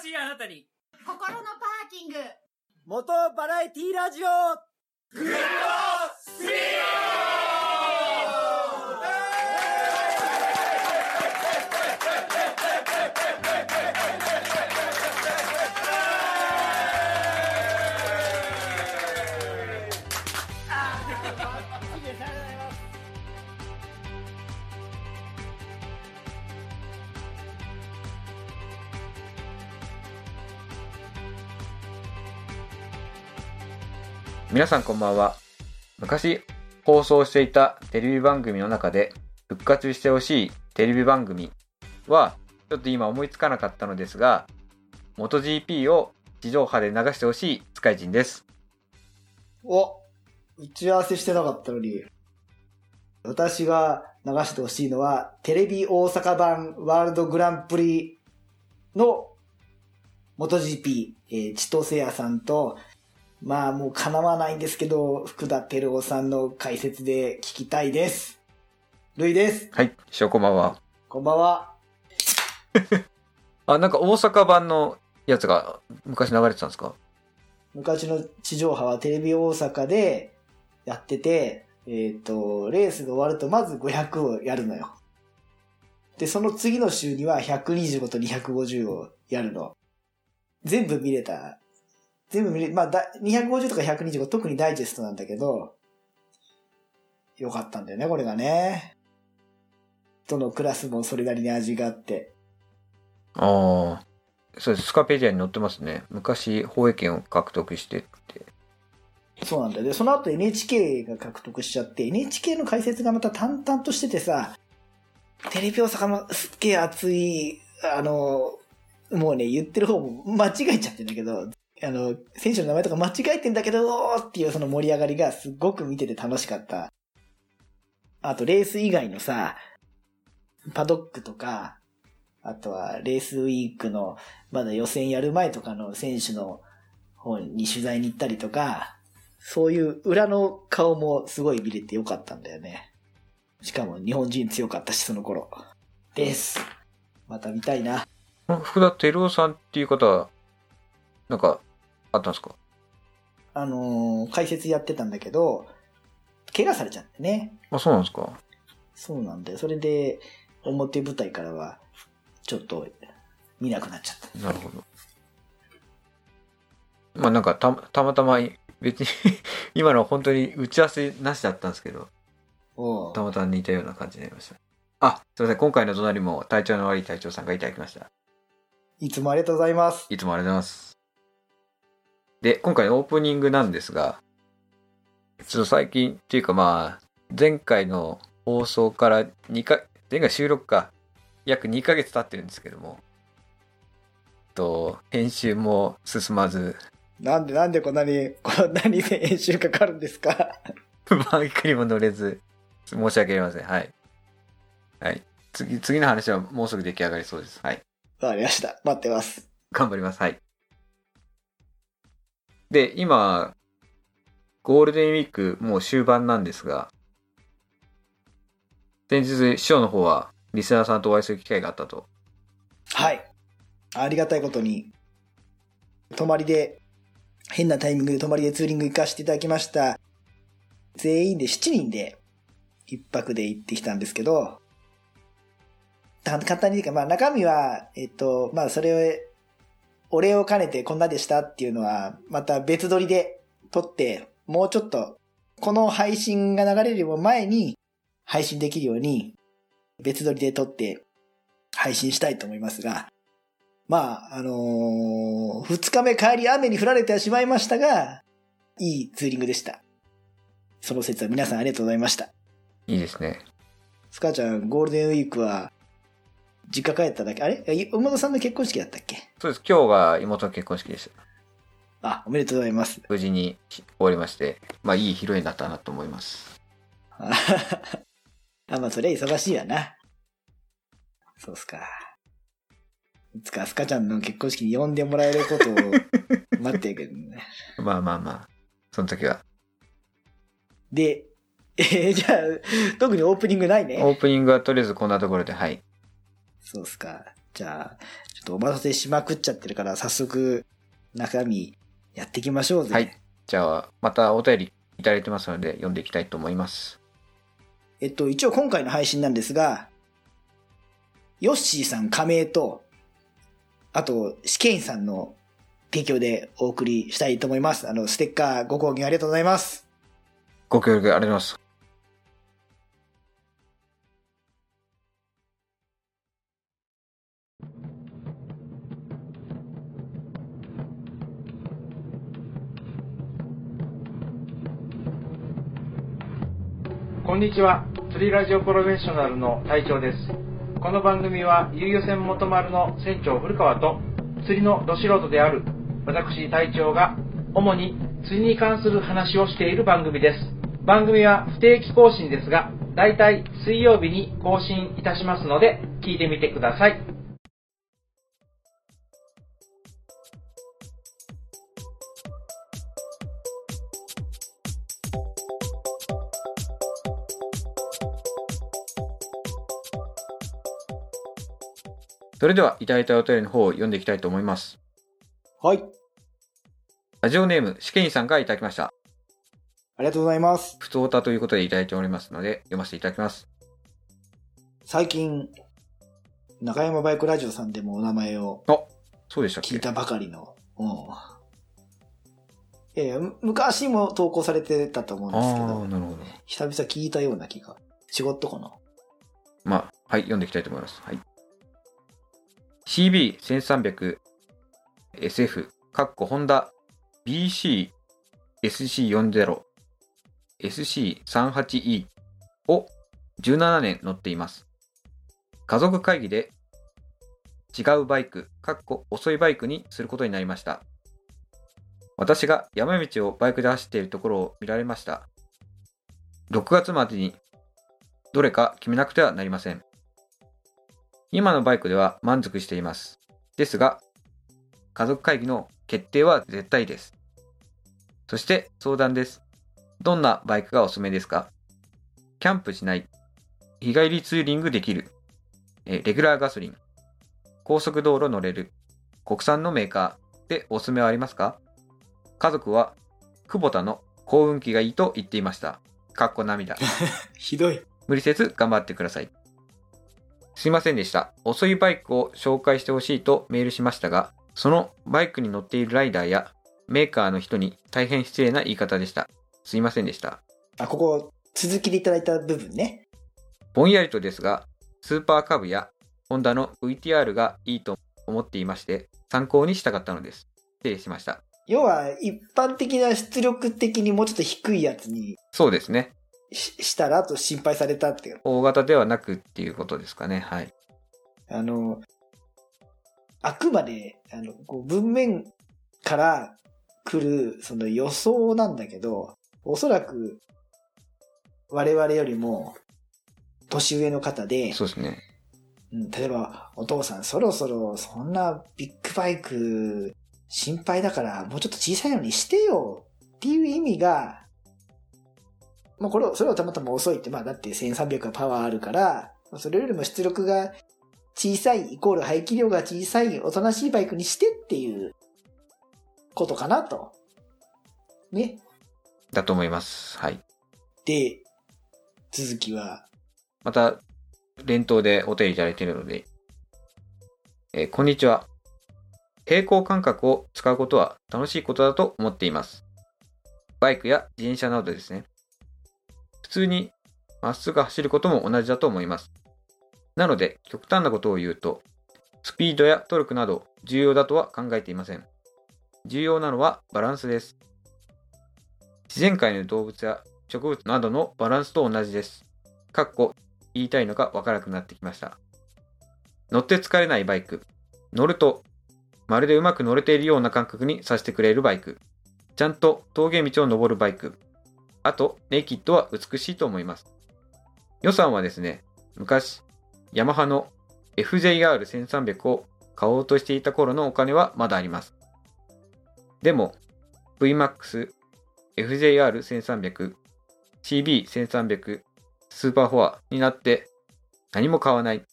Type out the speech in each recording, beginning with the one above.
しいあなたに。心のパーキング。元バラエティラジオ。グッドスピ皆さんこんばんは。昔放送していたテレビ番組の中で復活してほしいテレビ番組はちょっと今思いつかなかったのですが、MotoGP を地上波で流してほしいスカイジンです。お、打ち合わせしてなかったのに。私が流してほしいのは、テレビ大阪版ワールドグランプリの MotoGP、えー、千歳谷さんと、まあもう叶わないんですけど、福田照夫さんの解説で聞きたいです。ルイです。はい、しょうこんばんは。こんばんは。あ、なんか大阪版のやつが昔流れてたんですか？昔の地上波はテレビ大阪でやってて、えっ、と、レースが終わるとまず500をやるのよ。で、その次の週には125と250をやるの。全部見れた。全部見れ、まあ、だ250とか125特にダイジェストなんだけど、よかったんだよね、これがね。どのクラスもそれなりに味があって。ああ。そうです。スカペディアに載ってますね。昔、放映権を獲得してって。そうなんだよ。で、その後 NHK が獲得しちゃって、NHK の解説がまた淡々としててさ、テレビ大阪もすっげえ熱い、あの、もうね、言ってる方も間違えちゃってんだけど、あの、選手の名前とか間違えてんだけど、ーっていうその盛り上がりがすごく見てて楽しかった。あと、レース以外のさ、パドックとか、あとはレースウィークの、まだ予選やる前とかの選手の方に取材に行ったりとか、そういう裏の顔もすごい見れてよかったんだよね。しかも日本人強かったし、その頃。です。また見たいな。福田照夫さんっていう方は、なんか、あったんですか？あのー解説やってたんだけど、怪我されちゃってね。あ、そうなんですか？そうなんだよ。それで、表舞台からは、ちょっと、見なくなっちゃった。なるほど。まあなんかた、たまたま、別に 今のは本当に打ち合わせなしだったんですけど、たまたま似たような感じになりました。あ、すいません。今回の隣も体調の悪い隊長さんがいただきました。いつもありがとうございます。いつもありがとうございます。で、今回のオープニングなんですが、ちょっと最近っていうかまあ、前回の放送から2か、前回収録か、約2ヶ月経ってるんですけども、と、編集も進まず、なんでなんでこんなに、こんなに編集かかるんですか？バイクにも乗れず、申し訳ありません。はい。はい。次、次の話はもうすぐ出来上がりそうです。はい。わかりました。待ってます。頑張ります。はい。で、今、ゴールデンウィークもう終盤なんですが、先日、師匠の方は、リスナーさんとお会いする機会があったと。はい。ありがたいことに、泊まりで、変なタイミングで泊まりでツーリング行かせていただきました。全員で7人で、一泊で行ってきたんですけど、簡単に言うか、まあ中身は、えっと、まあそれを、お礼を兼ねてこんなでしたっていうのは、また別撮りで撮って、もうちょっと、この配信が流れるよりも前に配信できるように、別撮りで撮って配信したいと思いますが、まあ、あのー二日目帰り雨に降られてはしまいましたが、いいツーリングでした。その説は皆さんありがとうございました。いいですね。スカちゃん、ゴールデンウィークは、実家帰っただけ？あれ？い妹さんの結婚式だったっけ？そうです。今日が妹の結婚式でした。あ、おめでとうございます。無事に終わりまして、まあいい披露宴だったなと思います。あまあ、そりゃ忙しいわな。そうっすか。いつかスカちゃんの結婚式に呼んでもらえることを 待ってるけどね。まあまあまあ、その時は。で、えーじゃあ、特にオープニングないね。オープニングはとりあえずこんなところで、はい。そうっすか。じゃあ、とお待たせしまくっちゃってるから、早速、中身、やっていきましょうぜ。はい。じゃあ、またお便りいただいてますので、読んでいきたいと思います。えっと、一応今回の配信なんですが、ヨッシーさん加盟と、あと、試験員さんの提供でお送りしたいと思います。あの、ステッカーご購入ありがとうございます。ご協力ありがとうございます。こんにちは。釣りラジオプロフェッショナルの隊長です。この番組は、遊漁船元丸の船長古川と、釣りのど素人である私隊長が、主に釣りに関する話をしている番組です。番組は不定期更新ですが、だいたい水曜日に更新いたしますので、聞いてみてください。それでは、いただいたお便りの方を読んでいきたいと思います。はい。ラジオネーム、試験員さんからいただきました。ありがとうございます。普通歌ということでいただいておりますので、読ませていただきます。最近、中山バイクラジオさんでもお名前をそうでしたっけ？聞いたばかりの、うん。いやいや、む昔も投稿されてたと思うんですけああ、ど、なるほど。久々聞いたような気が。違ったかなまあ、はい、読んでいきたいと思います。はい。CB1300SF、カッコホンダ BC SC40 SC38E を17年乗っています。家族会議で違うバイク、カッコ遅いバイクにすることになりました。私が山道をバイクで走っているところを見られました。6月までにどれか決めなくてはなりません。今のバイクでは満足しています。ですが、家族会議の決定は絶対です。そして相談です。どんなバイクがおすすめですか？キャンプしない。日帰りツーリングできる。えレギュラーガソリン。高速道路乗れる。国産のメーカーでおすすめはありますか？家族は、久保田の幸運期がいいと言っていました。かっこ涙。ひどい。無理せず頑張ってください。すいませんでした。遅いバイクを紹介してほしいとメールしましたが、そのバイクに乗っているライダーやメーカーの人に大変失礼な言い方でした。すいませんでした。あ、ここ、続きでいただいた部分ね。ぼんやりとですが、スーパーカブやホンダの VTR がいいと思っていまして、参考にしたかったのです。失礼しました。要は、一般的な出力的にもうちょっと低いやつにそうですね。ししたらと心配されたっていう。大型ではなくっていうことですかね。はい。あの、あくまで、あの、こう文面から来る、その予想なんだけど、おそらく、我々よりも、年上の方で、そうですね。うん例えば、お父さんそろそろそんなビッグバイク心配だからもうちょっと小さいのにしてよっていう意味が、まあこれを、それをたまたま遅いって、まあだって1300がパワーあるから、それよりも出力が小さいイコール排気量が小さいおとなしいバイクにしてっていうことかなと。ね。だと思います。はい。で、続きは、また、連投でお便りいただいているので、えーこんにちは。平行感覚を使うことは楽しいことだと思っています。バイクや自転車などですね。普通にまっすぐ走ることも同じだと思います。なので、極端なことを言うと、スピードやトルクなど重要だとは考えていません。重要なのはバランスです。自然界の動物や植物などのバランスと同じです。かっこ言いたいのがわからなくなってきました。乗って疲れないバイク。乗ると、まるでうまく乗れているような感覚にさせてくれるバイク。ちゃんと峠道を登るバイク。あと、ネイキッドは美しいと思います。予算はですね、昔、ヤマハの FJR1300 を買おうとしていた頃のお金はまだあります。でも、VMAX、FJR1300、CB1300、スーパーフォアになって何も買わない。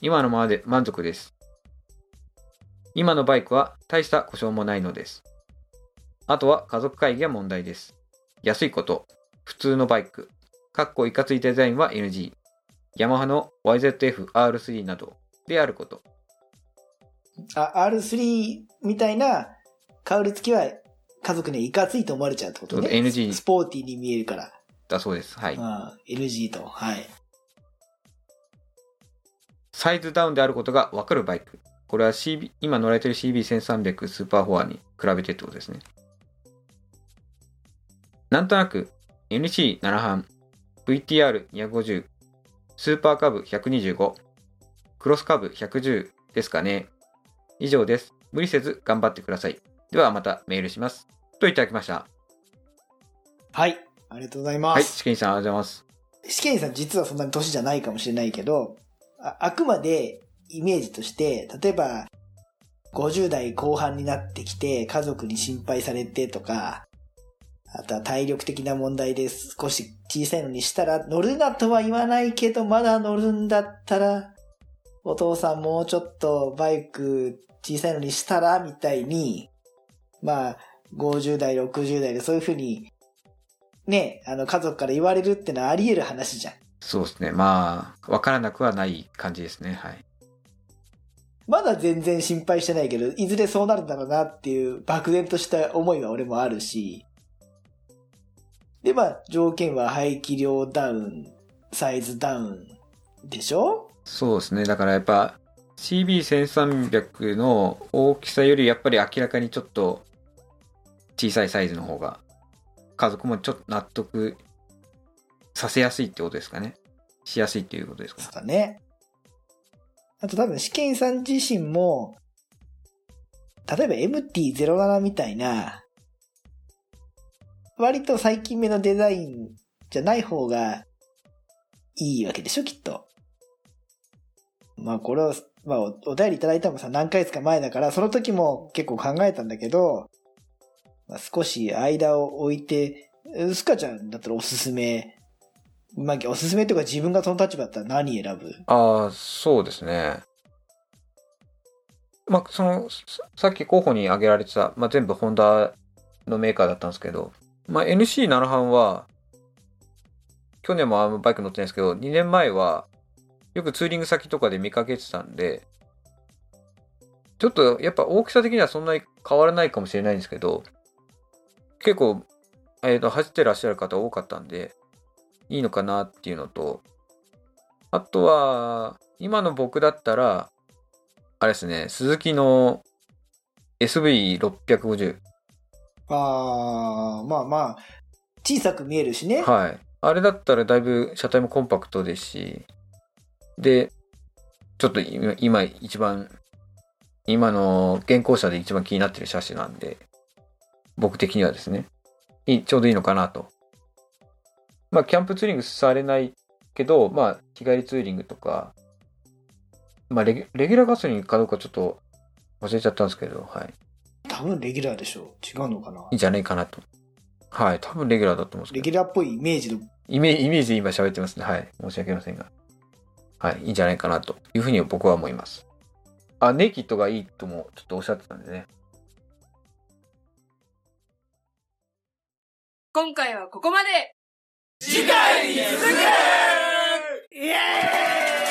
今のままで満足です。今のバイクは大した故障もないのです。あとは家族会議が問題です。安いこと、普通のバイク、かっこいかついデザインは NG、ヤマハの YZF-R3 などであること。あ、R3 みたいな香り付きは家族にはいかついと思われちゃうってことね。NG スポーティーに見えるから。だそうです。はい。うん、NG と。はい。サイズダウンであることがわかるバイク。これは CB、今乗られている CB1300 スーパーフォアに比べてってことですね。なんとなく NC7 班、VTR250、スーパーカブ125、クロスカブ110ですかね。以上です。無理せず頑張ってください。ではまたメールします。といただきました。はい。ありがとうございまはい、す。試験さんありがとうございます。試験さん実はそんなに年じゃないかもしれないけど、ああくまでイメージとして、例えば、50代後半になってきて家族に心配されてとか、あとは体力的な問題で少し小さいのにしたら乗るなとは言わないけど、まだ乗るんだったら、お父さんもうちょっとバイク小さいのにしたらみたいに、まあ、50代、60代でそういうふうにね、あの家族から言われるってのはあり得る話じゃん。そうですね。まあ、わからなくはない感じですね。はい。まだ全然心配してないけど、いずれそうなるんだろうなっていう漠然とした思いは俺もあるし。で、まあ、条件は排気量ダウン、サイズダウンでしょ？そうですね。だからやっぱ CB1300 の大きさよりやっぱり明らかにちょっと小さいサイズの方が家族もちょっと納得させやすいってことですかね。しやすいっていうことですかそうだね。あと多分試験さん自身も、例えば MT-07 みたいな、割と最近目のデザインじゃない方がいいわけでしょ、きっと。まあこれを、まあおお便りいただいたのもさ、何ヶ月か前だから、その時も結構考えたんだけど、まあ、少し間を置いて、うすかちゃんだったらおすすめ、まあおすすめというか自分がその立場だったら何選ぶ？ああ、そうですね。まあ、その、さっき候補に挙げられてた、まあ、全部ホンダのメーカーだったんですけど、まあ、NC7 班は、去年もあんまバイク乗ってないですけど、2年前は、よくツーリング先とかで見かけてたんで、ちょっとやっぱ大きさ的にはそんなに変わらないかもしれないんですけど、結構、えっ、と、走ってらっしゃる方多かったんで、いいのかなっていうのと、あとは、今の僕だったら、あれですね、鈴木の SV650。あー、まあまあ、小さく見えるしね。はい。あれだったらだいぶ車体もコンパクトですし、で、ちょっと今今一番、今の現行車で一番気になってる車種なんで、僕的にはですね、いちょうどいいのかなと。まあ、キャンプツーリングされないけど、まあ、日帰りツーリングとか、まあレ、レギュラーガソリンかどうかちょっと忘れちゃったんですけど、はい。多分レギュラーでしょ。違うのかないいんじゃないかなと。はい。多分レギュラーだと思うんですけど。レギュラーっぽいイメージの、イメイメージで今喋ってますね。はい。申し訳ありませんが。はい。いいんじゃないかなというふうに僕は思います。あ、ネイキッドがいいともちょっとおっしゃってたんでね。今回はここまで次回に続くイエーイ